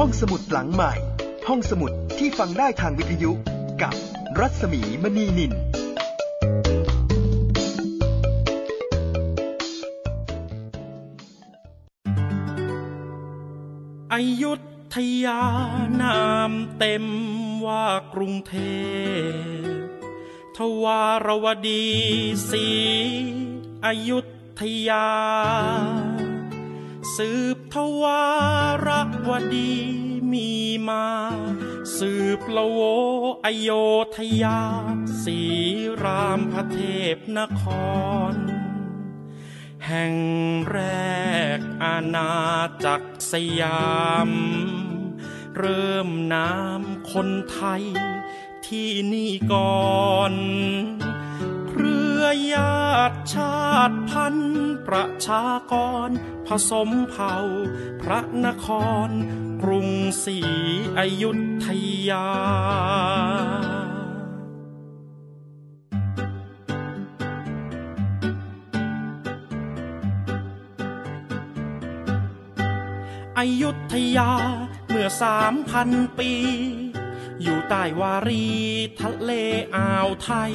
ห้องสมุดหลังใหม่ ห้องสมุดที่ฟังได้ทางวิทยุกับรัศมีมณีนินอยุธยานามเต็มว่ากรุงเทพ ทวารวดีสีอยุธยา สืบ ทวารวดีมีมา สืบละโวอโยธยาสีรามพระเทพนคร แห่งแรกอาณาจักรสยาม เริ่มน้ำคนไทยที่นี่ก่อน รือญาติชาติพันธุ์ประชากร ผสมเผ่า พระนคร กรุงศรีอยุธยา อยุธยาเมื่อสามพันปี อยู่ใต้วารีทะเลอ่าวไทย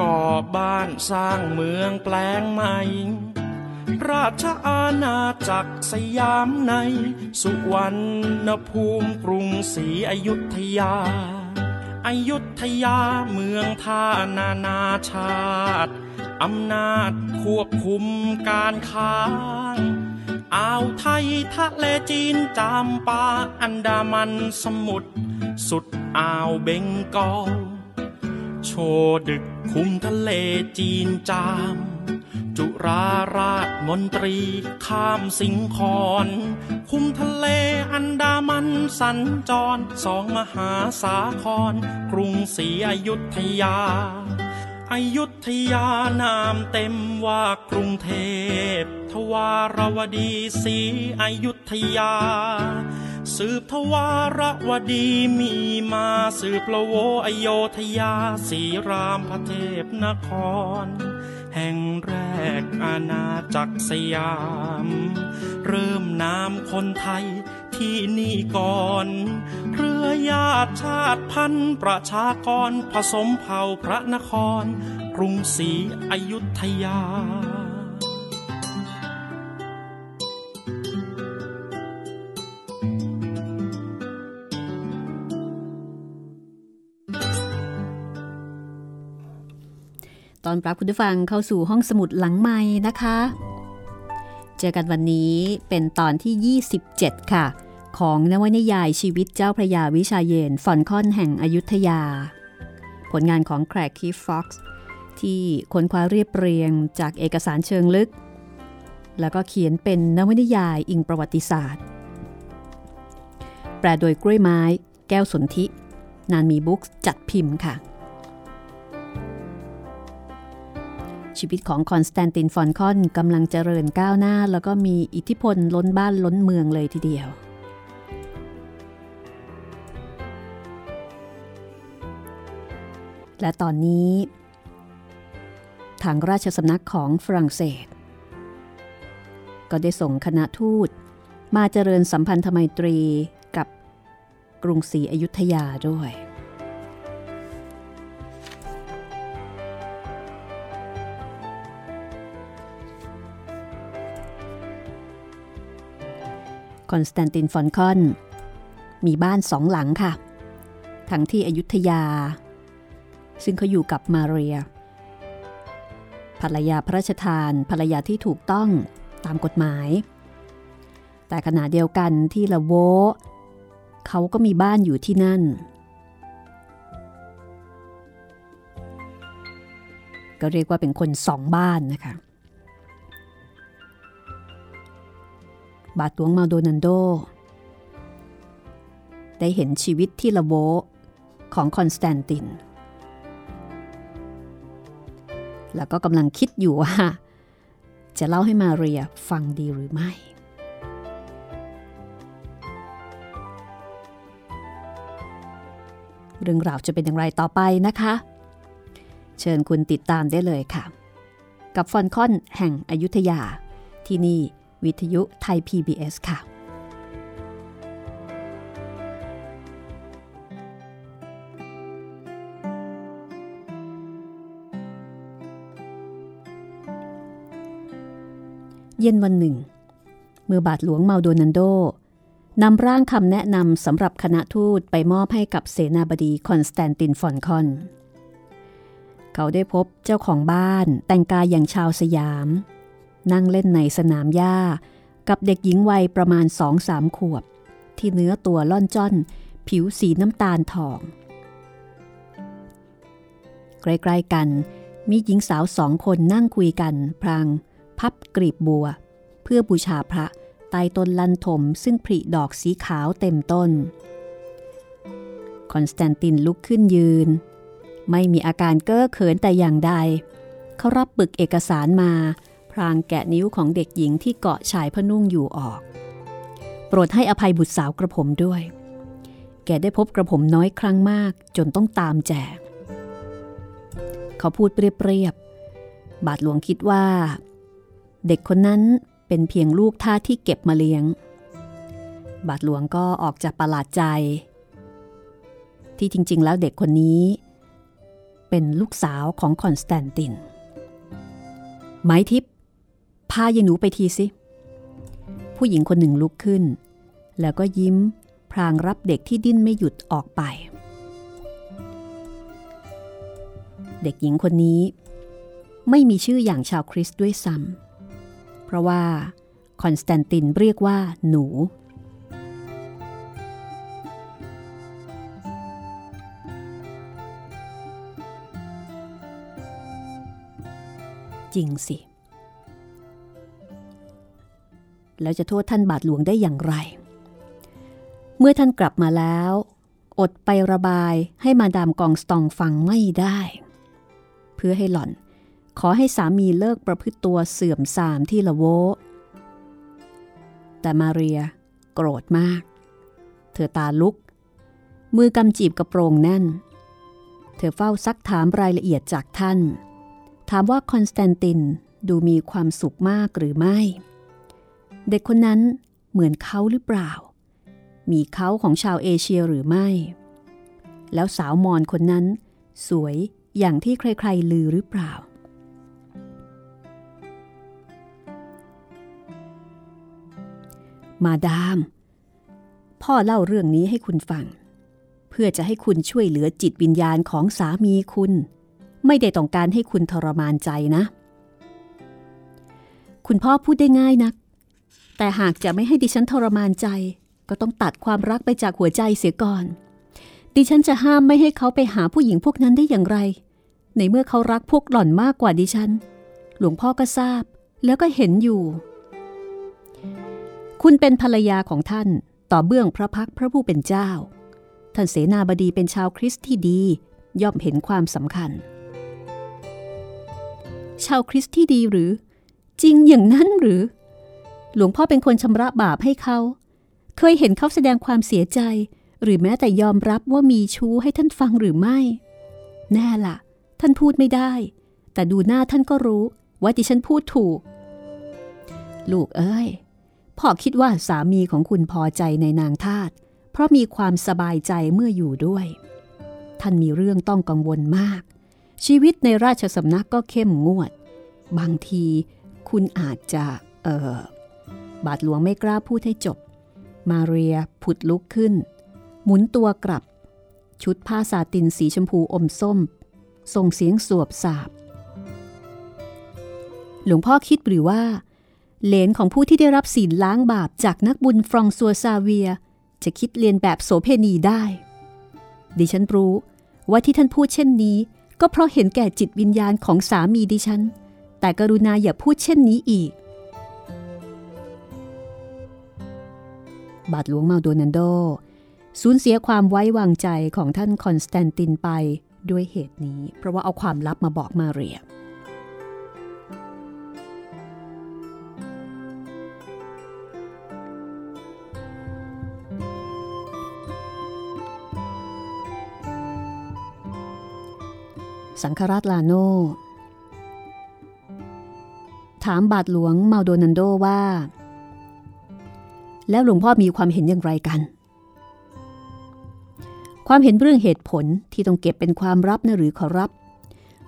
ก่อบ้านสร้างเมืองแปลงใหม่ ราชอาณาจักรสยามใน สุวรรณภูมิกรุงศรีอยุธยาอยุธยาเมืองท่านานาชาติ อำนาจควบคุมการค้าอ่าวไทยทะเลจีนจามปาอันดามันสมุทรสุดอ่าวเบงกอล โชดึกคุมทะเลจีนจาม จุราราชมนตรีข้ามสิงคอนคุมทะเลอันดามันสัญจรสองมหาสาคร กรุงศรีอยุธยาอยุธยานามเต็มว่ากรุงเทพ ทวารวดีศรีอยุธยา สืบทวารวดีมีมาสืบละโวอโยธยาสีรามพระเทพนคร แห่งแรกอาณาจักรสยาม เริ่มนามคนไทยที่นี่ก่อนเรือญาติชาติพันธุ์ประชากรผสมเผ่าพระนคร กรุงศรีอยุธยา อนรับคุณผู้ฟังเข้าสู่ห้องสมุดหลังไม้นะคะ เจอกันวันนี้เป็นตอนที่ 27 ค่ะ ของนวนิยายชีวิตเจ้าพระยาวิชาเยนฟอนคอนแห่งอยุธยา ผลงานของแครกคีฟฟ็อกซ์ที่ค้นคว้าเรียบเรียงจากเอกสารเชิงลึก แล้วก็เขียนเป็นนวนิยายอิงประวัติศาสตร์ แปลโดยกล้วยไม้ แก้วสนธิ นานมีบุ๊กจัดพิมพ์ค่ะ ชีวิตของคอนสแตนตินฟอนคอนกำลังเจริญก้าวหน้า แล้วก็มีอิทธิพลล้นบ้านล้นเมืองเลยทีเดียว และตอนนี้ ทางราชสำนักของฝรั่งเศส ก็ได้ส่งคณะทูต มาเจริญสัมพันธไมตรีกับกรุงศรีอยุธยาด้วย คอนสแตนตินฟอลคอน มีบ้านสองหลังค่ะ ทั้งที่อยุธยา ซึ่งเขาอยู่กับมาเรีย ภรรยาพระราชทานภรรยาที่ถูกต้องตามกฎหมาย แต่ขณะเดียวกันที่ละโวเขาก็มีบ้านอยู่ที่นั่น ก็เรียกว่าเป็นคนสองบ้านนะคะ บาทหลวงมาโดนันโด ได้เห็นชีวิตที่ละโวของคอนสแตนติน แล้วก็กำลังคิดอยู่ว่า จะเล่าให้มาเรียฟังดีหรือไม่ เรื่องราวจะเป็นอย่างไรต่อไปนะคะ เชิญคุณติดตามได้เลยค่ะ กับฟอนคอนแห่งอยุธยาที่นี่ วิทยุไทย PBS ค่ะ เย็นวันหนึ่ง เมื่อบาทหลวงมาโดนันโดนำร่างคำแนะนำสำหรับคณะทูตไปมอบให้กับเสนาบดีคอนสแตนตินฟอลคอน เขาได้พบเจ้าของบ้านแต่งกายอย่างชาวสยาม นั่งเล่นในสนามหญ้า กับเด็กหญิงวัยประมาณสองสามขวบ ที่เนื้อตัวล่อนจ้อน ผิวสีน้ำตาลทอง ใกล้ๆกัน มีหญิงสาวสองคนนั่งคุยกันพราง พับกรีบบัว เพื่อบูชาพระใต้ต้นลันถมซึ่งผลิดอกสีขาวเต็มต้น คอนสแตนตินลุกขึ้นยืน ไม่มีอาการเก้อเขินแต่อย่างใด เขารับปึกเอกสารมา พรางแกะนิ้วของเด็กหญิงที่เกาะชายพนุ่งอยู่ออก โปรดให้อภัยบุตรสาวกระผมด้วย แกได้พบกระผมน้อยครั้งมากจนต้องตามแจก เขาพูดเปรียบๆบาทหลวงคิดว่า เด็กคนนั้นเป็นเพียงลูกท่าที่เก็บมาเลี้ยง บาทหลวงก็ออกจากประหลาดใจ ที่จริง ๆ แล้วเด็กคนนี้ เป็นลูกสาวของคอนสแตนตินไม้ทิพย์ พายายหนูไปทีสิ ผู้หญิงคนหนึ่งลุกขึ้น แล้วก็ยิ้มพรางรับเด็กที่ดิ้นไม่หยุดออกไป เด็กหญิงคนนี้ ไม่มีชื่ออย่างชาวคริสต์ด้วยซ้ำเพราะว่าคอนสแตนตินเรียกว่าหนู จริงสิ แล้วจะโทษท่านบาทหลวงได้อย่างไร เมื่อท่านกลับมาแล้ว อดไประบายให้มาดามกองสตองฟังไม่ได้ เพื่อให้หล่อน ขอให้สามีเลิกประพฤติตัวเสื่อมทรามที่ละโว แต่มาเรียโกรธมาก เธอตาลุก มือกำจีบกระโปรงแน่น เธอเฝ้าซักถามรายละเอียดจากท่าน ถามว่าคอนสแตนตินดูมีความสุขมากหรือไม่ เด็กคนนั้นเหมือนเขาหรือเปล่า มีเขาของชาวเอเชียหรือไม่ แล้วสาวมอนคนนั้น สวยอย่างที่ใครๆลือหรือเปล่า มาดาม พ่อเล่าเรื่องนี้ให้คุณฟัง เพื่อจะให้คุณช่วยเหลือจิตวิญญาณของสามีคุณ ไม่ได้ต้องการให้คุณทรมานใจนะ คุณพ่อพูดได้ง่ายนัก แต่หากจะไม่ให้ดิฉันทรมานใจ ก็ต้องตัดความรักไปจากหัวใจเสียก่อน ดิฉันจะห้ามไม่ให้เขาไปหาผู้หญิงพวกนั้นได้อย่างไร ในเมื่อเขารักพวกหล่อนมากกว่าดิฉัน หลวงพ่อก็ทราบ แล้วก็เห็นอยู่ คุณเป็นภรรยาของท่านต่อเบื้องพระพักพระผู้เป็นเจ้า ท่านเสนาบดีเป็นชาวคริสต์ที่ดี ย่อมเห็นความสำคัญ ชาวคริสต์ที่ดีหรือ จริงอย่างนั้นหรือ หลวงพ่อเป็นคนชำระบาปให้เขา เคยเห็นเขาแสดงความเสียใจ หรือแม้แต่ยอมรับว่ามีชู้ให้ท่านฟังหรือไม่ แน่ละ่ะ ท่านพูดไม่ได้ แต่ดูหน้าท่านก็รู้ว่าดิฉันพูดถูก ลูกเอ้ย พ่อคิดว่าสามีของคุณพอใจในนางทาตเพราะมีความสบายใจเมื่ออยู่ด้วย ท่านมีเรื่องต้องกังวลมาก ชีวิตในราชสำนักก็เข้มงวด บางทีคุณอาจจะ เออ บาทหลวงไม่กล้าพูดให้จบ มาเรียผุดลุกขึ้น หมุนตัวกลับ ชุดผ้าสาตินสีชมพูอมส้ม ส่งเสียงสวบสาบ หลวงพ่อคิดหรือว่า เหลนของผู้ที่ได้รับศีลล้างบาปจากนักบุญฟรองซัวซาเวีย จะคิดเลียนแบบโสเพณีได้ ดิฉันรู้ว่าที่ท่านพูดเช่นนี้ ก็เพราะเห็นแก่จิตวิญญาณของสามีดิฉัน แต่กรุณาอย่าพูดเช่นนี้อีก บาทหลวงมาโดนันโด สูญเสียความไว้วางใจของท่านคอนสแตนตินไปด้วยเหตุนี้ เพราะว่าเอาความลับมาบอกมาเรียสังฆราชลาโน ถามบาทหลวงมาโดนันโดว่า แล้วหลวงพ่อมีความเห็นอย่างไรกัน ความเห็นเรื่องเหตุผลที่ต้องเก็บเป็นความลับนะหรือขอรับ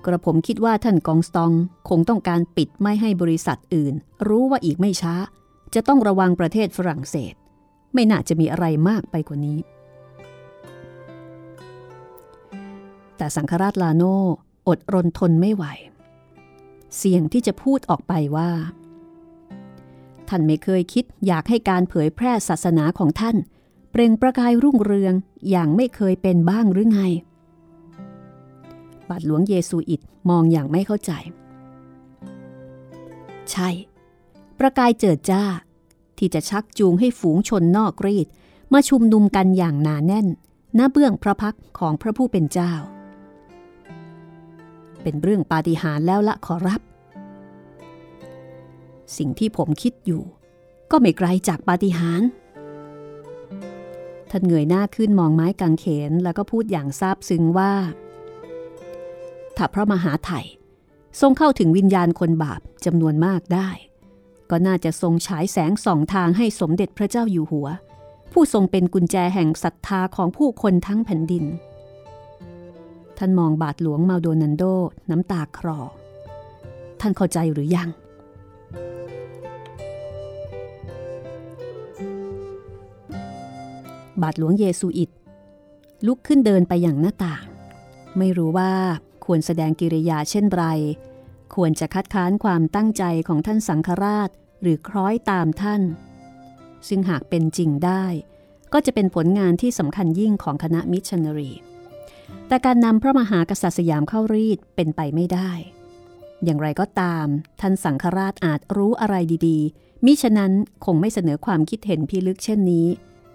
กระผมคิดว่าท่านกองสตองคงต้องการปิดไม่ให้บริษัทอื่น รู้ว่าอีกไม่ช้า จะต้องระวังประเทศฝรั่งเศส ไม่น่าจะมีอะไรมากไปกว่านี้ แต่สังฆราชลาโนอดรนทนไม่ไหว เสี่ยงที่จะพูดออกไปว่า ท่านไม่เคยคิดอยากให้การเผยแพร่ศาสนาของท่าน เปล่งประกายรุ่งเรืองอย่างไม่เคยเป็นบ้างหรือไง บาทหลวงเยซูอิตมองอย่างไม่เข้าใจ ใช่ ประกายเจิดจ้า ที่จะชักจูงให้ฝูงชนนอกรีดมาชุมนุมกันอย่างหนาแน่นณเบื้องพระพักของพระผู้เป็นเจ้า เป็นเรื่องปาฏิหาริย์แล้วละขอรับ สิ่งที่ผมคิดอยู่ ก็ไม่ไกลจากปาฏิหาริย์ท่านเงยหน้าขึ้นมองไม้กางเขนแล้วก็พูดอย่างซาบซึ้งว่า ถ้าพระมหาไถ่ทรงเข้าถึงวิญญาณคนบาปจำนวนมากได้ ก็น่าจะทรงฉายแสงส่องทางให้สมเด็จพระเจ้าอยู่หัว ผู้ทรงเป็นกุญแจแห่งศรัทธาของผู้คนทั้งแผ่นดิน ท่านมองบาทหลวงมาโดนันโดน้ำตาคลอท่านเข้าใจหรือยัง บาทหลวงเยซูอิต ลุกขึ้นเดินไปอย่างหน้าต่าง ไม่รู้ว่าควรแสดงกิริยาเช่นไร ควรจะคัดค้านความตั้งใจของท่านสังฆราชหรือคล้อยตามท่าน ซึ่งหากเป็นจริงได้ ก็จะเป็นผลงานที่สำคัญยิ่งของคณะมิชชันนารี แต่การนำพระมหากษัตริย์สยามเข้ารีดเป็นไปไม่ได้ อย่างไรก็ตาม ท่านสังฆราชอาจรู้อะไรดีๆ มิฉะนั้นคงไม่เสนอความคิดเห็นพิลึกเช่นนี้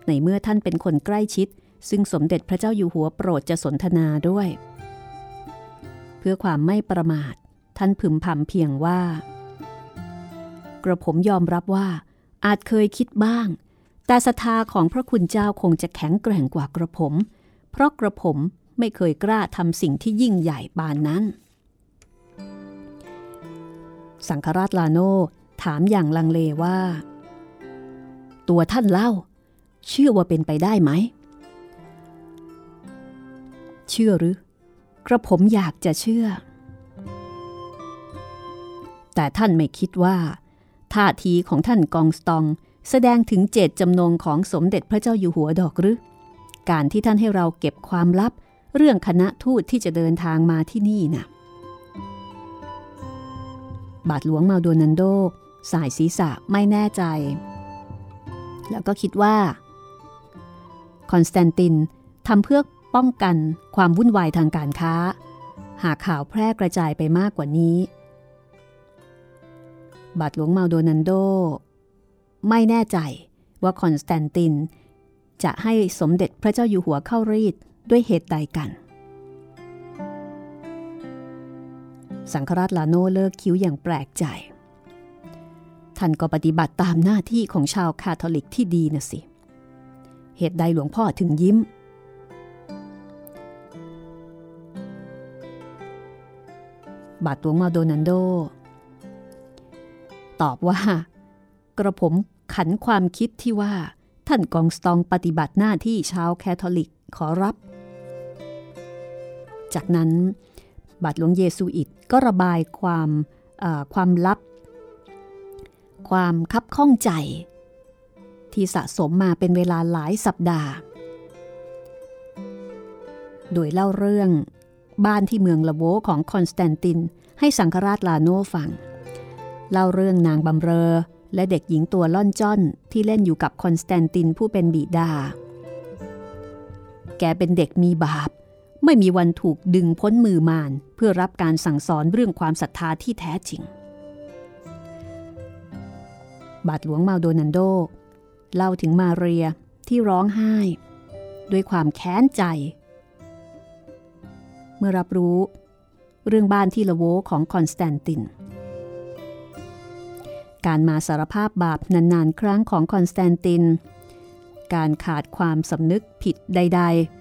ในเมื่อท่านเป็นคนใกล้ชิด ซึ่งสมเด็จพระเจ้าอยู่หัวโปรดจะสนทนาด้วย เพื่อความไม่ประมาท ท่านพึมพำเพียงว่า กระผมยอมรับว่า อาจเคยคิดบ้าง แต่ศรัทธาของพระคุณเจ้าคงจะแข็งแกร่งกว่ากระผม เพราะกระผมไม่เคยกล้าทำสิ่งที่ยิ่งใหญ่ปานนั้น สังฆราชลาโนถามอย่างลังเลว่า ตัวท่านเล่า เชื่อว่าเป็นไปได้ไหม เชื่อหรือกระผมอยากจะเชื่อ แต่ท่านไม่คิดว่า ท่าทีของท่านกองสตอง แสดงถึงเจตจำนงของสมเด็จพระเจ้าอยู่หัวดอกหรือ การที่ท่านให้เราเก็บความลับ เรื่องคณะทูตที่จะเดินทางมาที่นี่นะ่ะบาทหลวงมาโดนันโด สายศีรษะไม่แน่ใจ แล้วก็คิดว่า คอนสแตนตินทำเพื่อป้องกันความวุ่นวายทางการค้า หากข่าวแพร่กระจายไปมากกว่านี้ บาทหลวงมาโดนันโด ไม่แน่ใจว่าคอนสแตนติน จะให้สมเด็จพระเจ้าอยู่หัวเข้ารีตด้วยเหตุใดกัน สังฆราชลาโนเลิกคิ้วอย่างแปลกใจ ท่านก็ปฏิบัติตามหน้าที่ของชาวคาทอลิกที่ดีนะสิเหตุใดหลวงพ่อถึงยิ้ม บาทหลวงมาโดนันโด ตอบว่า กระผมขันความคิดที่ว่า ท่านกองสตองปฏิบัติหน้าที่ชาวแคทอลิกขอรับ จากนั้น บาทหลวงเยซูอิตก็ระบายความความลับ ความคับข้องใจ ที่สะสมมาเป็นเวลาหลายสัปดาห์ โดยเล่าเรื่องบ้านที่เมืองละโว้ของคอนสแตนติน ให้สังฆราชลาโนฟัง เล่าเรื่องนางบำเรอ และเด็กหญิงตัวล่อนจ้อนที่เล่นอยู่กับคอนสแตนตินผู้เป็นบิดา แกเป็นเด็กมีบาป ไม่มีวันถูกดึงพ้นมือมารเพื่อรับการสั่งสอนเรื่องความศรัทธาที่แท้จริง บาทหลวงมาโดนันโด เล่าถึงมาเรียที่ร้องไห้ ด้วยความแค้นใจ เมื่อรับรู้ เรื่องบ้านที่ละโว้ของคอนสแตนติน การมาสารภาพบาปนานๆ ครั้งของคอนสแตนติน การขาดความสำนึกผิดใด ๆ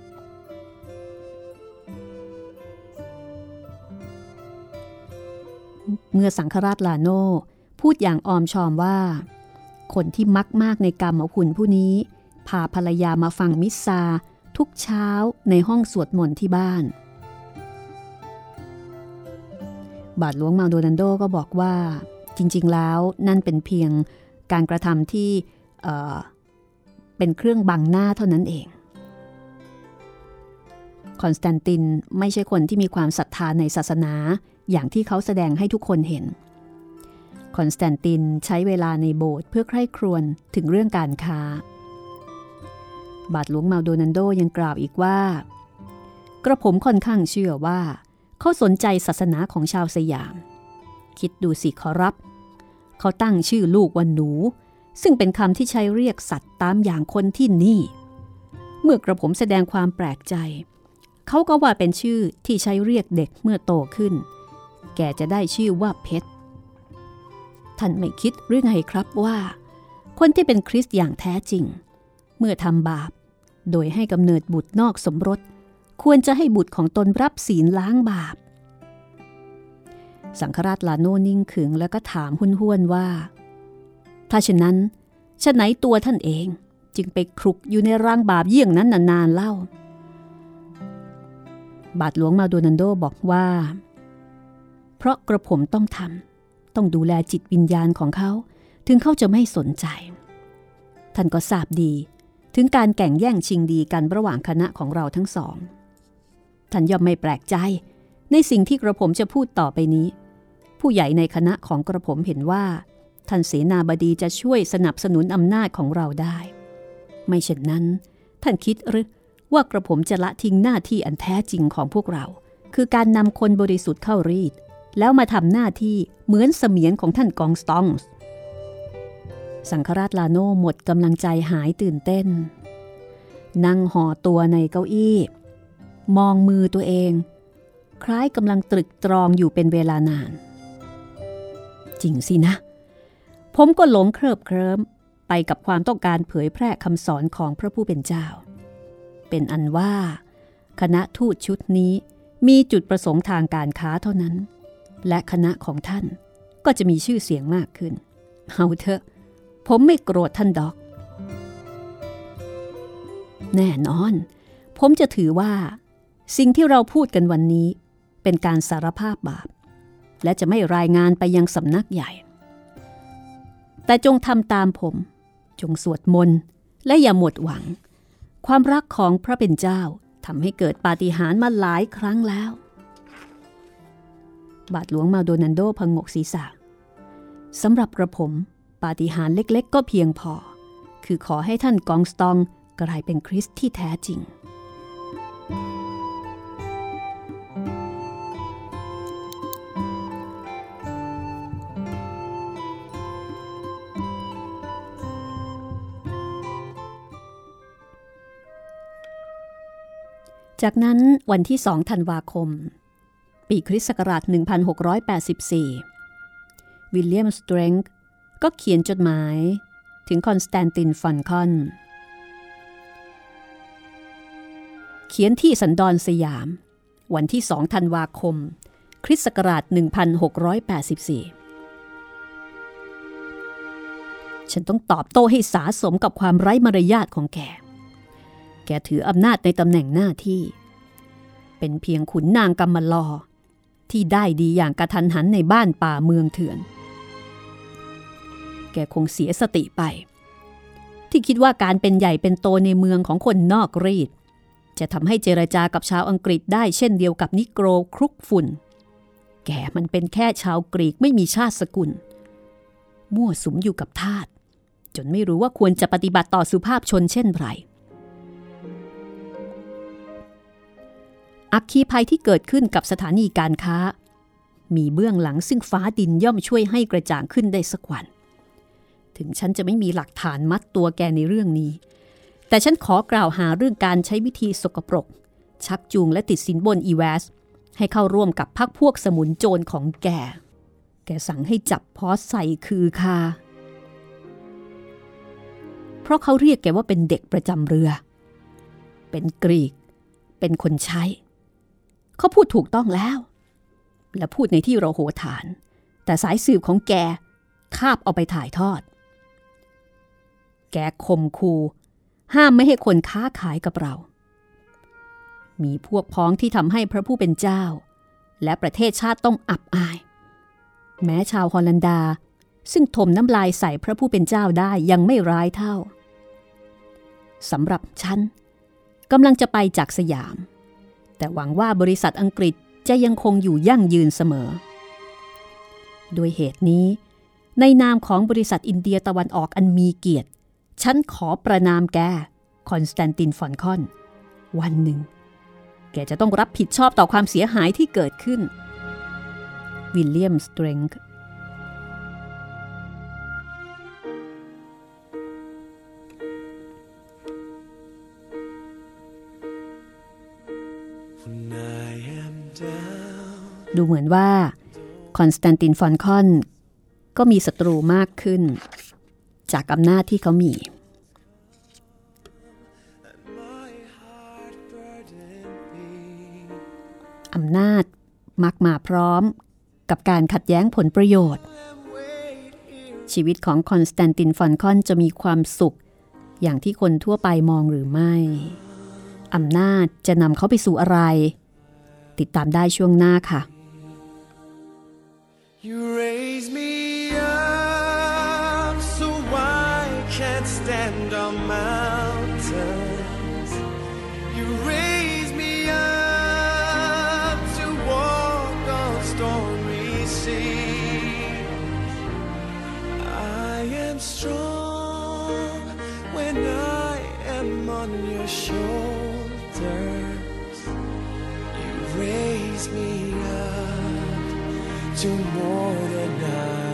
เมื่อสังฆราชลาโนพูดอย่างออมชอมว่า คนที่มักมากในกรรมคุณผู้นี้ พาภรรยามาฟังมิสซา ทุกเช้าในห้องสวดมนต์ที่บ้าน บาทหลวงมาโดนันโดก็บอกว่า จริง ๆ แล้วนั่นเป็นเพียงการกระทำที่เเป็นเครื่องบังหน้าเท่านั้นเองคอนสแตนตินไม่ใช่คนที่มีความศรัทธาในศาสนาอย่างที่เขาแสดงให้ทุกคนเห็น คอนสแตนตินใช้เวลาในโบสถ์เพื่อใคร่ครวญถึงเรื่องการค้า บาทหลวงมาโดนันโดยังกล่าวอีกว่า กระผมค่อนข้างเชื่อว่า เขาสนใจศาสนาของชาวสยาม คิดดูสิขอรับ เขาตั้งชื่อลูกว่าหนู ซึ่งเป็นคำที่ใช้เรียกสัตว์ตามอย่างคนที่นี่ เมื่อกระผมแสดงความแปลกใจ เขาก็ว่าเป็นชื่อที่ใช้เรียกเด็กเมื่อโตขึ้น แกจะได้ชื่อว่าเพชร ท่านไม่คิดหรือไงครับว่า คนที่เป็นคริสต์อย่างแท้จริง เมื่อทำบาป โดยให้กำเนิดบุตรนอกสมรส ควรจะให้บุตรของตนรับศีลล้างบาป สังฆราชลาโนนิ่งขึงแล้วก็ถามหุนห้วนว่า ถ้าเช่นนั้นฉะไหนตัวท่านเองจึงไปครุกอยู่ในร่างบาปเยี่ยงนั้นนานๆเล่า บาทหลวงมาโดนันโดบอกว่า เพราะกระผมต้องทำ ต้องดูแลจิตวิญญาณของเขา ถึงเขาจะไม่สนใจ ท่านก็ทราบดี ถึงการแข่งแย่งชิงดีกันระหว่างคณะของเราทั้งสอง ท่านย่อมไม่แปลกใจ ในสิ่งที่กระผมจะพูดต่อไปนี้ ผู้ใหญ่ในคณะของกระผมเห็นว่า ท่านเสนาบดีจะช่วยสนับสนุนอำนาจของเราได้ ไม่เช่นนั้น ท่านคิดหรือว่ากระผมจะละทิ้งหน้าที่อันแท้จริงของพวกเรา คือการนำคนบริสุทธิ์เข้ารีด แล้วมาทำหน้าที่เหมือนเสมียนของท่านกองสตองส์สังฆราชลาโนหมดกำลังใจหายตื่นเต้น นั่งห่อตัวในเก้าอี้ มองมือตัวเอง คล้ายกำลังตรึกตรองอยู่เป็นเวลานาน จริงสินะ ผมก็หลงเคลิบเคลิ้มไปกับความต้องการเผยแพร่คำสอนของพระผู้เป็นเจ้า เป็นอันว่า คณะทูตชุดนี้มีจุดประสงค์ทางการค้าเท่านั้น และคณะของท่านก็จะมีชื่อเสียงมากขึ้น เอาเถอะ ผมไม่โกรธท่านดอก แน่นอน ผมจะถือว่า สิ่งที่เราพูดกันวันนี้ เป็นการสารภาพบาป และจะไม่รายงานไปยังสำนักใหญ่ แต่จงทำตามผม จงสวดมนต์และอย่าหมดหวัง ความรักของพระเป็นเจ้าทำให้เกิดปาฏิหาริย์มาหลายครั้งแล้ว บาทหลวงมาโดนันโดพงกศีรษะสำหรับกระผมปาฏิหาริย์เล็กๆ ก็เพียงพอ คือขอให้ท่านกองสตองกลายเป็นคริสที่แท้จริง จากนั้นวันที่สองธันวาคม ปีคริสต์ศักราช 1684 วิลเลียมสเตรงค์ก็เขียนจดหมายถึงคอนสแตนตินฟอลคอน เขียนที่สันดอนสยาม วันที่ 2 ธันวาคม คริสต์ศักราช 1684 ฉันต้องตอบโต้ให้สาสมกับความไร้มารยาทของแก แกถืออำนาจในตำแหน่งหน้าที่ เป็นเพียงขุนนางกำมลอ ที่ได้ดีอย่างกระทันหันในบ้านป่าเมืองเถื่อน แกคงเสียสติไป ที่คิดว่าการเป็นใหญ่เป็นโตในเมืองของคนนอกรีด จะทำให้เจรจากับชาวอังกฤษได้เช่นเดียวกับนิโกรครุกฝุ่น แกมันเป็นแค่ชาวกรีกไม่มีชาติสกุล มั่วสุมอยู่กับทาสจนไม่รู้ว่าควรจะปฏิบัติต่อสุภาพชนเช่นไร อักคีภัยที่เกิดขึ้นกับสถานีการค้า มีเบื้องหลังซึ่งฟ้าดินย่อมช่วยให้กระจ่างขึ้นได้สักวัน ถึงฉันจะไม่มีหลักฐานมัดตัวแกในเรื่องนี้ แต่ฉันขอกล่าวหาเรื่องการใช้วิธีสกปรก ชักจูงและติดสินบนอีเวสให้เข้าร่วมกับพักพวกสมุนโจรของแก แกสั่งให้จับพอสใส่คือคาเพราะเขาเรียกแกว่าเป็นเด็กประจำเรือ เป็นกรีก เป็นคนใช้ เขาพูดถูกต้องแล้ว และพูดในที่เราโหฐาน แต่สายสืบของแกคาบเอาไปถ่ายทอด แกคมคู ห้ามไม่ให้คนค้าขายกับเรา มีพวกพ้องที่ทำให้พระผู้เป็นเจ้า และประเทศชาติต้องอับอาย แม้ชาวฮอลันดา ซึ่งถมน้ำลายใส่พระผู้เป็นเจ้าได้ยังไม่ร้ายเท่าสำหรับฉันกำลังจะไปจากสยาม แต่หวังว่าบริษัทอังกฤษจะยังคงอยู่ยั่งยืนเสมอ โดยเหตุนี้ ในนามของบริษัทอินเดียตะวันออกอันมีเกียรติ ฉันขอประณามแก คอนสแตนตินฟอลคอน วันหนึ่ง แกจะต้องรับผิดชอบต่อความเสียหายที่เกิดขึ้น วิลเลียมสเตรงค์ ดูเหมือนว่าคอนสแตนตินฟอลคอนก็มีศัตรูมากขึ้น จากอำนาจที่เขามี อำนาจมักมาพร้อมกับการขัดแย้งผลประโยชน์ ชีวิตของคอนสแตนตินฟอลคอนจะมีความสุข อย่างที่คนทั่วไปมองหรือไม่ อำนาจจะนำเขาไปสู่อะไร ติดตามได้ช่วงหน้าค่ะ You raise me up so I can't stand on mountains. You raise me up to walk on stormy seas. I am strong when I am on your shoulders. You raise me to more than I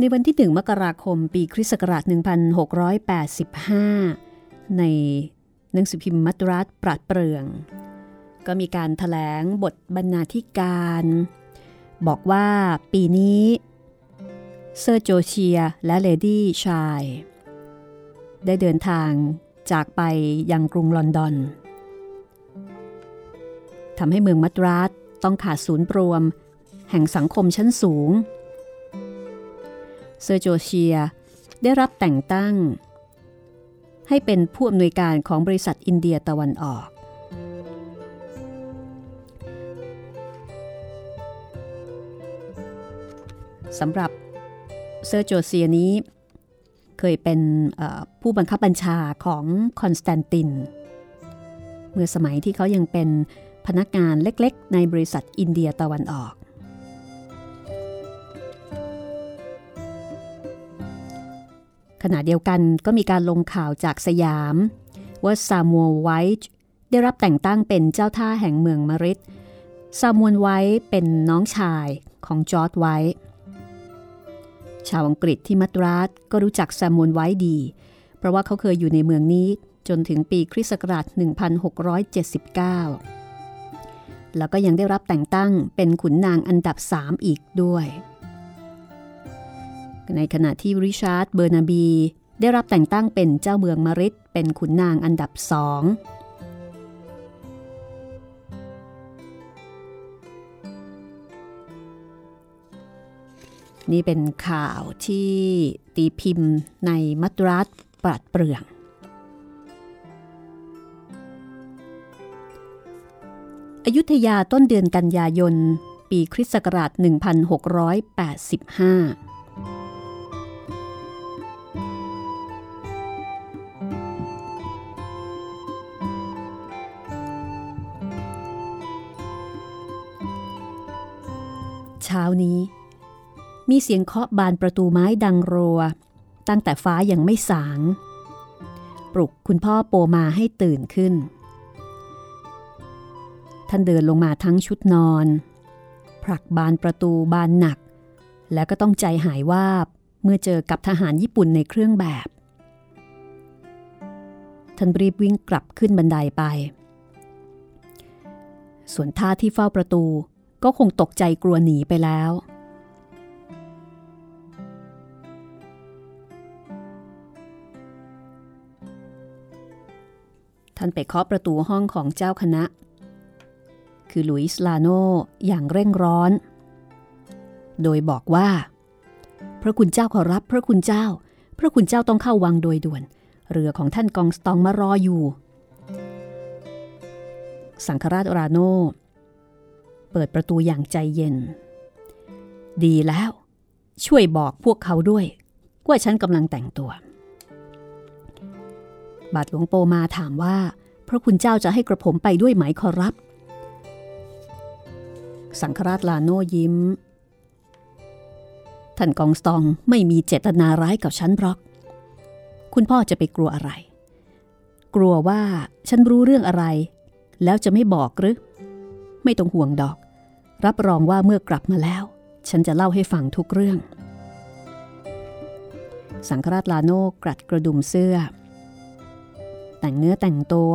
ในวันที่ 1 มกราคม ปีคริสต์ศักราช 1685 ในหนังสือพิมพ์มัตรัสปราดเปรือง ก็มีการถแถลงบทบรรณาธิการ บอกว่าปีนี้เซอร์โจเชียและเลดี้ชาย ได้เดินทางจากไปยังกรุงลอนดอนทำให้เมืองมัตรัสต้องขาดศูนย์รวม แห่งสังคมชั้นสูง เซอร์โจเซีย ได้รับแต่งตั้ง ให้เป็นผู้อำนวยการของบริษัทอินเดียตะวันออก สำหรับเซอร์โจเซียนี้ เคยเป็นผู้บังคับบัญชาของคอนสแตนติน เมื่อสมัยที่เขายังเป็นพนักงานเล็กๆ ในบริษัทอินเดียตะวันออก ขณะเดียวกันก็มีการลงข่าวจากสยาม ว่าซามัวไวท์ได้รับแต่งตั้งเป็นเจ้าท่าแห่งเมืองมะริดซามัวไวท์เป็นน้องชายของจอร์จไวท์ชาวอังกฤษที่มัทราสก็รู้จักซามัวไวท์ดี เพราะว่าเขาเคยอยู่ในเมืองนี้จนถึงปีคริสต์ศักราช 1679 แล้วก็ยังได้รับแต่งตั้งเป็นขุนนางอันดับ 3 อีกด้วย ในขณะที่ริชาร์ดเบอร์นาบี ได้รับแต่งตั้งเป็นเจ้าเมืองมาริดเป็นขุนนางอันดับสองนี่เป็นข่าวที่ตีพิมพ์ในมัตรัสปราดเปรื่อง อยุธยาต้นเดือนกันยายน ปีคริสต์ศักราช 1685 นี้ มีเสียงเคาะบานประตูไม้ดังรัว ตั้งแต่ฟ้ายังไม่สาง ปลุกคุณพ่อโปมาให้ตื่นขึ้น ท่านเดินลงมาทั้งชุดนอน ผลักบานประตูบานหนัก แล้วก็ต้องใจหายวาบเมื่อเจอกับทหารญี่ปุ่นในเครื่องแบบ ท่านรีบวิ่งกลับขึ้นบันไดไป ส่วนท่าที่เฝ้าประตู ก็คงตกใจกลัวหนีไปแล้ว ท่านไปเคาะประตูห้องของเจ้าคณะ คือลุยส์ลาโนอย่างเร่งร้อน โดยบอกว่า พระคุณเจ้าขอรับพระคุณเจ้า พระคุณเจ้าต้องเข้าวังโดยด่วน เรือของท่านกองสตองมารออยู่ สังฆราชราโน ปิดประตูอย่างใจเย็น ดีแล้ว ช่วยบอกพวกเขาด้วย ว่าฉันกำลังแต่งตัว บาทหลวงโปมาถามว่า พระคุณเจ้าจะให้กระผมไปด้วยไหมขอรับ สังฆราชลาโนยิ้ม ท่านกองสตองไม่มีเจตนาร้ายกับฉันหรอก คุณพ่อจะไปกลัวอะไร กลัวว่าฉันรู้เรื่องอะไรแล้วจะไม่บอกหรือ ไม่ต้องห่วงดอก รับรองว่าเมื่อกลับมาแล้ว ฉันจะเล่าให้ฟังทุกเรื่อง สังฆราชลาโนกรัดกระดุมเสื้อ แต่งเนื้อแต่งตัว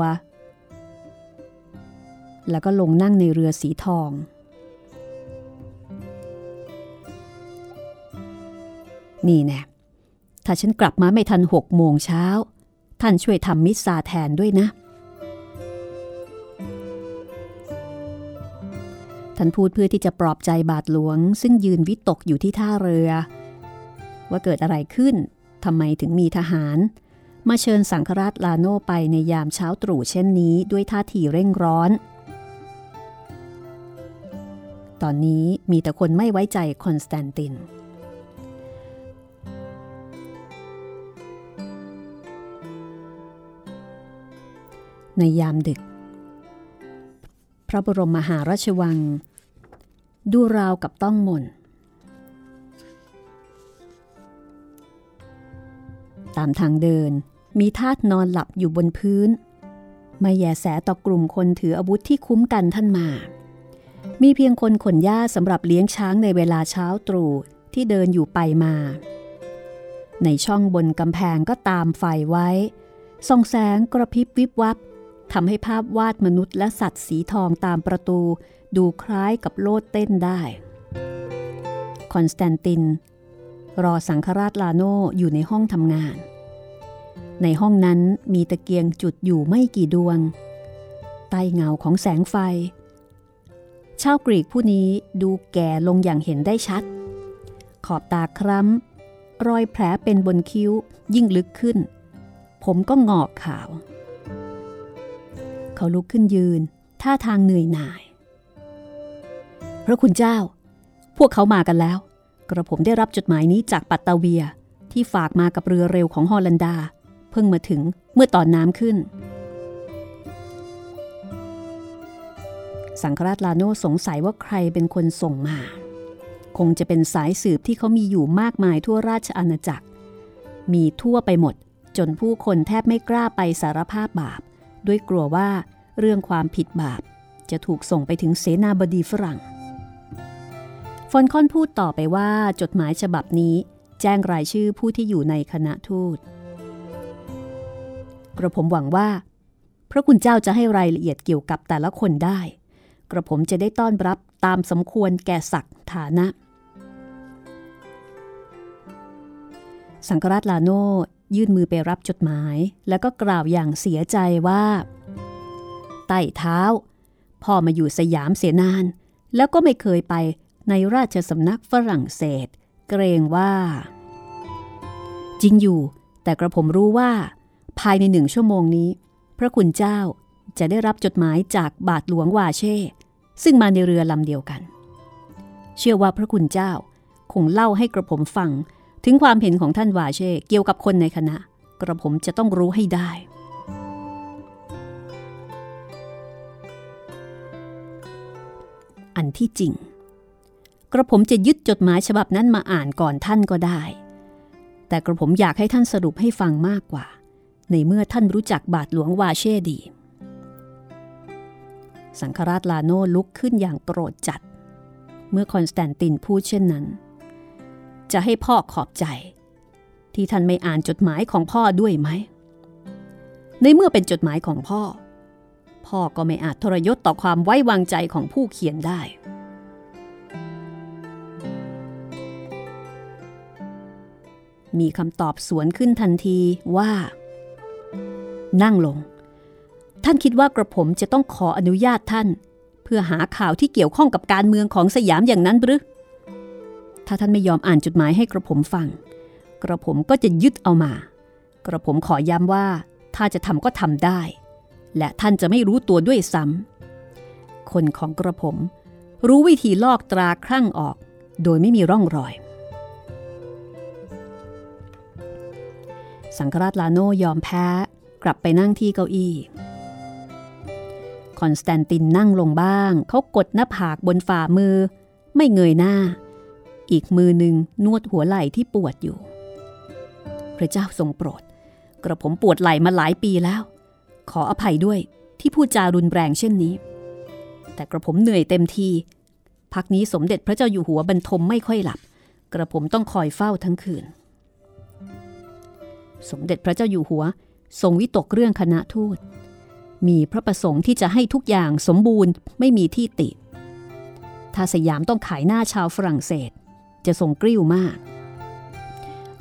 แล้วก็ลงนั่งในเรือสีทอง นี่แน่ถ้าฉันกลับมาไม่ทันหกโมงเช้า ท่านช่วยทำมิสซาแทนด้วยนะ ท่านพูดเพื่อที่จะปลอบใจบาทหลวง ซึ่งยืนวิตกอยู่ที่ท่าเรือ ว่าเกิดอะไรขึ้นทำไมถึงมีทหาร มาเชิญสังฆราชลาโนไปในยามเช้าตรู่เช่นนี้ด้วยท่าทีเร่งร้อน ตอนนี้มีแต่คนไม่ไว้ใจคอนสแตนตินในยามดึก ระบรมมหาราชวัง ดูราวกับต้องมน ตามทางเดินมีทาสนอนหลับอยู่บนพื้น ไม่แยแสต่อกลุ่มคนถืออาวุธที่คุ้มกันท่านมา มีเพียงคนขนหญ้าสำหรับเลี้ยงช้างในเวลาเช้าตรู่ที่เดินอยู่ไปมา ในช่องบนกำแพงก็ตามไฟไว้ ส่องแสงกระพริบวิบวับ ทำให้ภาพวาดมนุษย์และสัตว์สีทองตามประตู ดูคล้ายกับโลดเต้นได้ คอนสแตนติน รอสังฆราชลาโนอยู่ในห้องทำงาน ในห้องนั้นมีตะเกียงจุดอยู่ไม่กี่ดวง ใต้เงาของแสงไฟ ชาวกรีกผู้นี้ดูแก่ลงอย่างเห็นได้ชัด ขอบตาคล้ำรอยแผลเป็นบนคิ้วยิ่งลึกขึ้น ผมก็งอกขาว เขาลุกขึ้นยืน ท่าทางเหนื่อยหน่าย พระคุณเจ้า พวกเขามากันแล้ว กระผมได้รับจดหมายนี้จากปัตตาเวียที่ฝากมากับเรือเร็วของฮอลันดา เพิ่งมาถึงเมื่อตอนน้ำขึ้น สังฆราชลาโนสงสัยว่าใครเป็นคนส่งมา คงจะเป็นสายสืบที่เขามีอยู่มากมายทั่วราชอาณาจักร มีทั่วไปหมดจนผู้คนแทบไม่กล้าไปสารภาพบาป ด้วยกลัวว่าเรื่องความผิดบาป จะถูกส่งไปถึงเสนาบดีฝรั่ง ฟอนคอนพูดต่อไปว่าจดหมายฉบับนี้แจ้งรายชื่อผู้ที่อยู่ในคณะทูต กระผมหวังว่า พระคุณเจ้าจะให้รายละเอียดเกี่ยวกับแต่ละคนได้ กระผมจะได้ต้อนรับตามสมควรแก่ศักดิ์ฐานะ สังกราชลาโน ยื่นมือไปรับจดหมาย แล้วก็กล่าวอย่างเสียใจว่าไต่เท้า พ่อมาอยู่สยามเสียนาน แล้วก็ไม่เคยไปในราชสำนักฝรั่งเศส เกรงว่า จริงอยู่ แต่กระผมรู้ว่า ภายในหนึ่งชั่วโมงนี้ พระคุณเจ้าจะได้รับจดหมายจากบาทหลวงวาเช่ ซึ่งมาในเรือลำเดียวกัน เชื่อว่าพระคุณเจ้าคงเล่าให้กระผมฟัง ถึงความเห็นของท่านวาเช่เกี่ยวกับคนในคณะ กระผมจะต้องรู้ให้ได้ อันที่จริง กระผมจะยึดจดหมายฉบับนั้นมาอ่านก่อนท่านก็ได้ แต่กระผมอยากให้ท่านสรุปให้ฟังมากกว่า ในเมื่อท่านรู้จักบาทหลวงวาเช่ดี สังฆราชลาโนลุกขึ้นอย่างโกรธจัด เมื่อคอนสแตนตินพูดเช่นนั้น จะให้พ่อขอบใจ ที่ท่านไม่อ่านจดหมายของพ่อด้วยไหม ในเมื่อเป็นจดหมายของพ่อ พ่อก็ไม่อาจทรยศต่อความไว้วางใจของผู้เขียนได้ มีคำตอบสวนขึ้นทันทีว่า นั่งลง ท่านคิดว่ากระผมจะต้องขออนุญาตท่าน เพื่อหาข่าวที่เกี่ยวข้องกับการเมืองของสยามอย่างนั้นหรือ ถ้าท่านไม่ยอมอ่านจดหมายให้กระผมฟัง กระผมก็จะยึดเอามา กระผมขอย้ำว่า ถ้าจะทำก็ทำได้ และท่านจะไม่รู้ตัวด้วยซ้ำคนของกระผมรู้วิธีลอกตราครั่งออก โดยไม่มีร่องรอย สังฆราชลาโนยอมแพ้กลับไปนั่งที่เก้าอี้คอนสแตนตินนั่งลงบ้าง เขากดหน้าผากบนฝ่ามือ ไม่เงยหน้า อีกมือหนึ่งนวดหัวไหล่ที่ปวดอยู่ พระเจ้าทรงโปรด กระผมปวดไหล่มาหลายปีแล้ว ขออภัยด้วยที่พูดจารุนแรงเช่นนี้ แต่กระผมเหนื่อยเต็มที พักนี้สมเด็จพระเจ้าอยู่หัวบรรทมไม่ค่อยหลับ กระผมต้องคอยเฝ้าทั้งคืน สมเด็จพระเจ้าอยู่หัวทรงวิตกเรื่องคณะทูต มีพระประสงค์ที่จะให้ทุกอย่างสมบูรณ์ไม่มีที่ติ ถ้าสยามต้องขายหน้าชาวฝรั่งเศส จะทรงกริ้วมาก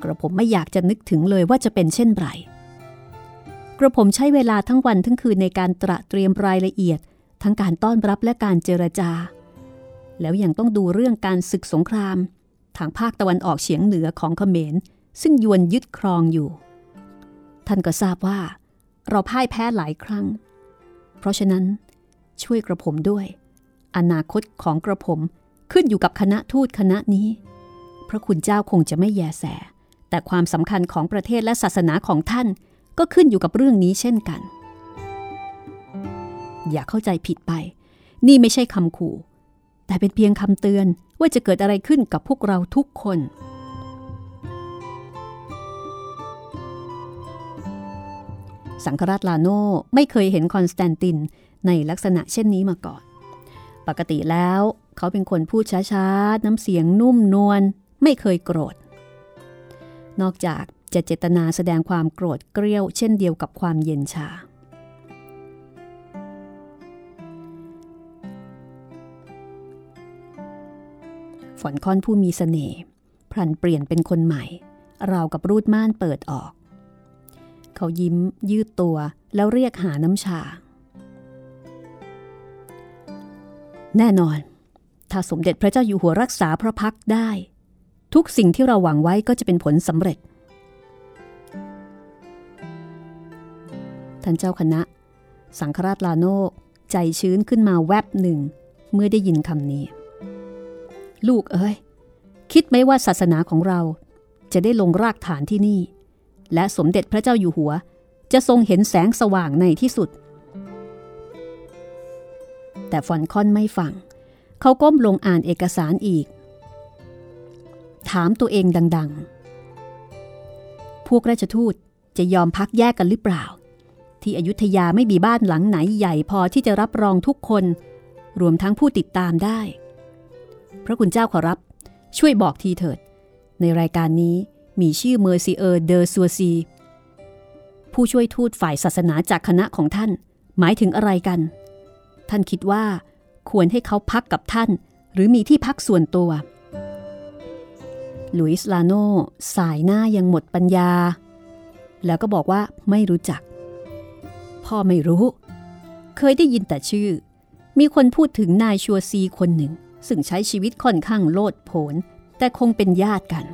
กระผมไม่อยากจะนึกถึงเลยว่าจะเป็นเช่นไร กระผมใช้เวลาทั้งวันทั้งคืนในการตระเตรียมรายละเอียด ทั้งการต้อนรับและการเจรจา แล้วยังต้องดูเรื่องการศึกสงคราม ทางภาคตะวันออกเฉียงเหนือของเขมร ซึ่งยวนยึดครองอยู่ ท่านก็ทราบว่า เราพ่ายแพ้หลายครั้ง เพราะฉะนั้น ช่วยกระผมด้วยอนาคตของกระผมขึ้นอยู่กับคณะทูตคณะนี้ ระคุณเจ้าคงจะไม่แยแส แต่ความสำคัญของประเทศและศาสนาของท่านก็ขึ้นอยู่กับเรื่องนี้เช่นกัน อย่าเข้าใจผิดไป นี่ไม่ใช่คำขู่ แต่เป็นเพียงคำเตือนว่าจะเกิดอะไรขึ้นกับพวกเราทุกคน สังฆราชลาโนไม่เคยเห็นคอนสแตนตินในลักษณะเช่นนี้มาก่อน ปกติแล้วเขาเป็นคนพูดช้าๆ น้ำเสียงนุ่มนวล ไม่เคยโกรธ นอกจากจะเจตนาแสดงความโกรธเกรี้ยว เช่นเดียวกับความเย็นชา ฝอนค่อนผู้มีสเสน่ห์พลันเปลี่ยนเป็นคนใหม่ ราวกับรูดม่านเปิดออก เขายิ้มยืดตัวแล้วเรียกหาน้ำชา แน่นอน ถ้าสมเด็จพระเจ้าอยู่หัวรักษาพระพักได้ ทุกสิ่งที่เราหวังไว้ก็จะเป็นผลสำเร็จ ท่านเจ้าคณะ สังฆราชลาโนกใจชื้นขึ้นมาแวบหนึ่ง เมื่อได้ยินคำนี้ ลูกเอ้ย คิดไหมว่าศาสนาของเราจะได้ลงรากฐานที่นี่ และสมเด็จพระเจ้าอยู่หัว จะทรงเห็นแสงสว่างในที่สุด แต่ฟอนคอนไม่ฟัง เขาก้มลงอ่านเอกสารอีก ถามตัวเองดัง ๆ พวกราชทูตจะยอมพักแยกกันหรือเปล่า ที่อยุธยาไม่มีบ้านหลังไหนใหญ่พอที่จะรับรองทุกคน รวมทั้งผู้ติดตามได้ พระคุณเจ้าขอรับ ช่วยบอกทีเถิด ในรายการนี้มีชื่อเมอร์ซิเออร์เดอซัวซี ผู้ช่วยทูตฝ่ายศาสนาจากคณะของท่าน หมายถึงอะไรกัน ท่านคิดว่า ควรให้เขาพักกับท่าน หรือมีที่พักส่วนตัว ลุยส์ลาโนสายหน้ายังหมดปัญญา แล้วก็บอกว่าไม่รู้จัก พ่อไม่รู้ เคยได้ยินแต่ชื่อ มีคนพูดถึงนายชัวซีคนหนึ่ง ซึ่งใช้ชีวิตค่อนข้างโลดโผน แต่คงเป็นญาติกัน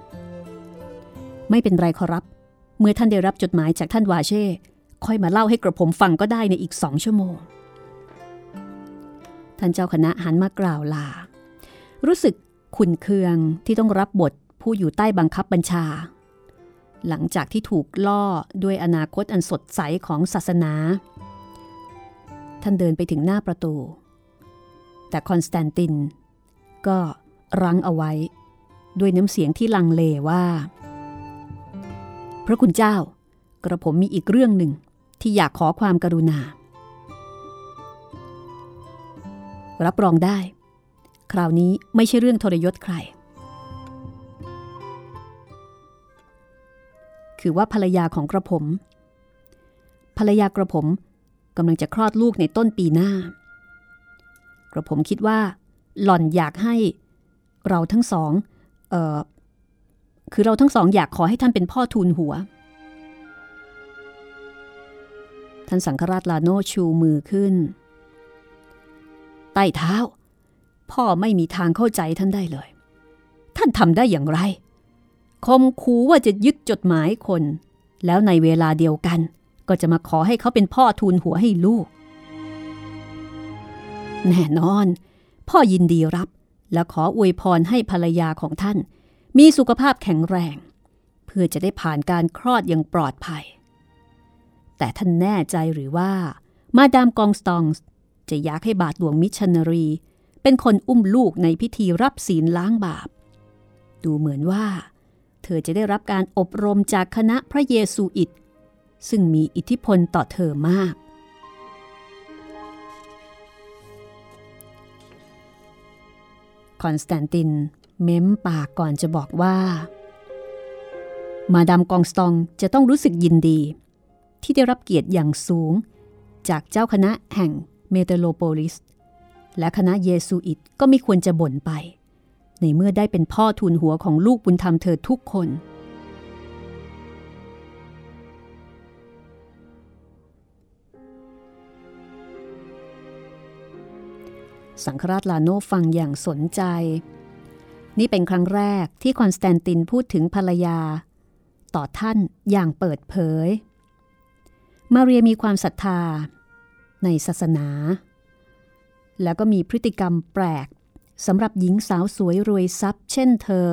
ไม่เป็นไรขอรับ เมื่อท่านได้รับจดหมายจากท่านวาเช่ ค่อยมาเล่าให้กระผมฟังก็ได้ในอีกสองชั่วโมง ท่านเจ้าคณะหันมากล่าวลา รู้สึกขุนเคืองที่ต้องรับบท ผู้อยู่ใต้บังคับบัญชา หลังจากที่ถูกล่อด้วยอนาคตอันสดใสของศาสนา ท่านเดินไปถึงหน้าประตู แต่คอนสแตนติน ก็รั้งเอาไว้ ด้วยน้ำเสียงที่ลังเลว่า พระคุณเจ้ากระผมมีอีกเรื่องหนึ่งที่อยากขอความกรุณา รับรองได้ คราวนี้ไม่ใช่เรื่องทรยศใคร คือว่าภรรยาของกระผม ภรรยากระผมกำลังจะคลอดลูกในต้นปีหน้า กระผมคิดว่า หล่อนอยากให้เราทั้งสองเออคือเราทั้งสองอยากขอให้ท่านเป็นพ่อทูลหัว ท่านสังฆราชลาโนชูมือขึ้น ใต้เท้า พ่อไม่มีทางเข้าใจท่านได้เลย ท่านทำได้อย่างไร คมคูว่าจะยึดจดหมายคน แล้วในเวลาเดียวกัน ก็จะมาขอให้เขาเป็นพ่อทูลหัวให้ลูก แน่นอน พ่อยินดีรับ และขออวยพรให้ภรรยาของท่าน มีสุขภาพแข็งแรง เพื่อจะได้ผ่านการคลอดอย่างปลอดภัย แต่ท่านแน่ใจหรือว่า มาดามกองสตองจะอยากให้บาทหลวงมิชันนารี เป็นคนอุ้มลูกในพิธีรับศีลล้างบาป ดูเหมือนว่า ธอจะได้รับการอบรมจากคณะพระเยซูอิต ซึ่งมีอิทธิพลต่อเธอมาก คอนสแตนตินเม้มปากก่อนจะบอกว่า มาดามกองสตองจะต้องรู้สึกยินดี ที่ได้รับเกียรติอย่างสูง จากเจ้าคณะแห่งเมเทโลโปลิส และคณะเยซูอิตก็ไม่ควรจะบ่นไป ในเมื่อได้เป็นพ่อทูลหัวของลูกบุญธรรมเธอทุกคน สังฆราชลาโนฟังอย่างสนใจ นี่เป็นครั้งแรกที่คอนสแตนตินพูดถึงภรรยา ต่อท่านอย่างเปิดเผย มาเรียมีความศรัทธา ในศาสนา แล้วก็มีพฤติกรรมแปลก สำหรับหญิงสาวสวยรวยทรัพย์ เช่นเธอ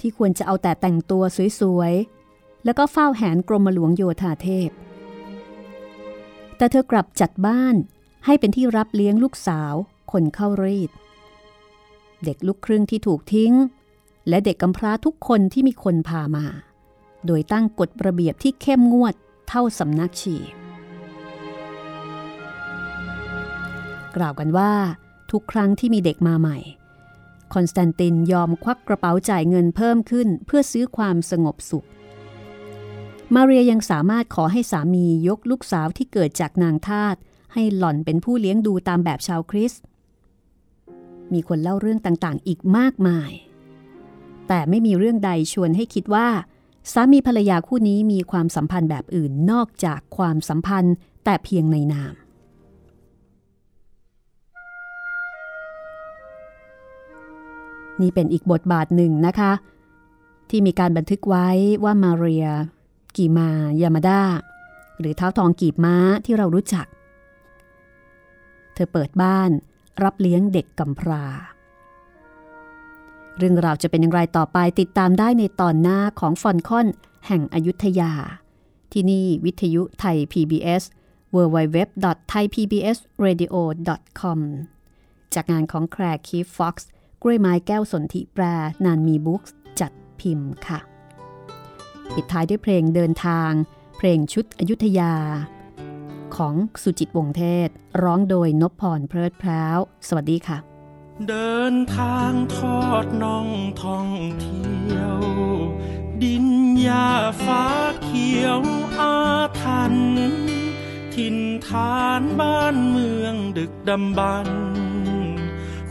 ที่ควรจะเอาแต่แต่งตัวสวยๆ แล้วก็เฝ้าแหนกรมหลวงโยธาเทพ แต่เธอกลับจัดบ้านให้เป็นที่รับเลี้ยงลูกสาวคนเข้ารีด เด็กลูกครึ่งที่ถูกทิ้ง และเด็กกำพร้าทุกคนที่มีคนพามา โดยตั้งกฎระเบียบที่เข้มงวดเท่าสำนักชีกล่าวกันว่า ทุกครั้งที่มีเด็กมาใหม่ คอนสแตนตินยอมควักกระเป๋าจ่ายเงินเพิ่มขึ้นเพื่อซื้อความสงบสุข มาเรียยังสามารถขอให้สามียกลูกสาวที่เกิดจากนางทาสให้หล่อนเป็นผู้เลี้ยงดูตามแบบชาวคริสต์มีคนเล่าเรื่องต่างๆ อีกมากมาย แต่ไม่มีเรื่องใดชวนให้คิดว่า สามีภรรยาคู่นี้มีความสัมพันธ์แบบอื่นนอกจากความสัมพันธ์แต่เพียงในนาม นี่เป็นอีกบทบาทหนึ่งนะคะ ที่มีการบันทึกไว้ว่ามาเรีย กีมายามาดาหรือเท้าทองกีบม้าที่เรารู้จัก เธอเปิดบ้านรับเลี้ยงเด็กกำพร้าเรื่องราวจะเป็นอย่างไรต่อไปติดตามได้ในตอนหน้าของฟอนคอนแห่งอยุธยา ที่นี่วิทยุไทย PBS www.thaipbsradio.com จากงานของแคร์คีฟ็อกซ์ กล้วยไม้แก้วสนธิแปรนานมีบุ๊กจัดพิมพ์ค่ะ ปิดท้ายด้วยเพลงเดินทาง เพลงชุดอยุธยา ของสุจิตวงเทศ ร้องโดยนพพรเพลิดพร้าว สวัสดีค่ะ เดินทางทอดน่องท่องเที่ยว ดินยาฟ้าเขียวอาทัน ถิ่นฐานบ้านเมืองดึกดำบรร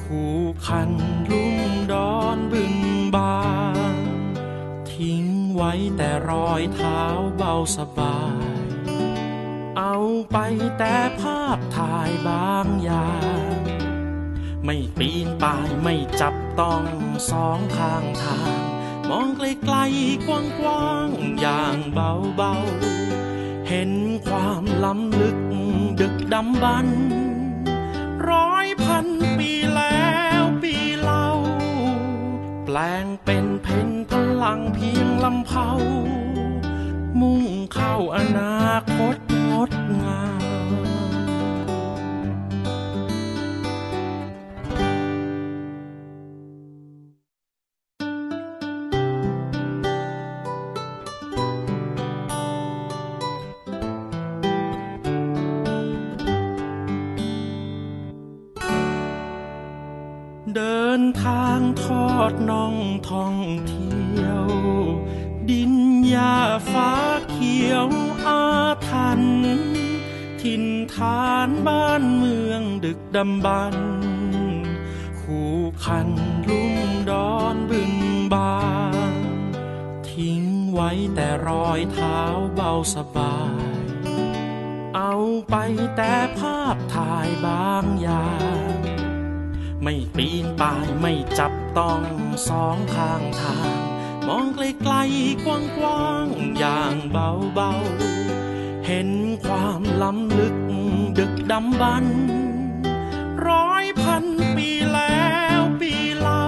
คู่คันลุ่มดอนบึงบานทิ้งไว้แต่รอยเท้าเบาสบาย เอาไปแต่ภาพถ่ายบางอย่าง ไม่ปีนป่ายไม่จับต้องสองข้างทาง มองไกลๆกว้างๆอย่างเบาๆ เห็นความล้ำลึกดึกดำบรรพ์ ร้อยพันปีแล้วปีเล่า แปลงเป็นเพนพลังเพียงลำเผา มุ่งเข้าอนาคตงดงาม ทางทอดน่องท่องเที่ยว ดินยาฟ้าเขียวอาทันถิ่นฐานบ้านเมืองดึกดำบรรคู่คันลุ่มดอนบึงบานทิ้งไว้แต่รอยเท้าเบาสบาย เอาไปแต่ภาพถ่ายบางอย่าง ไม่ปีนป่ายไม่จับต้องสองข้างทาง มองไกลๆกว้างๆอย่างเบาๆ เห็นความล้ำลึกดึกดำบรรพ์ร้อยพันปีแล้วปีเล่า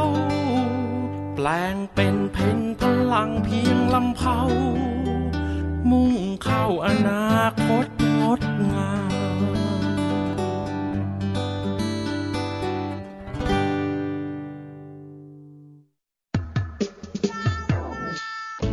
แปลงเป็นเพนพลังเพียงลำเผามุ่งเข้าอนาคตงดงาม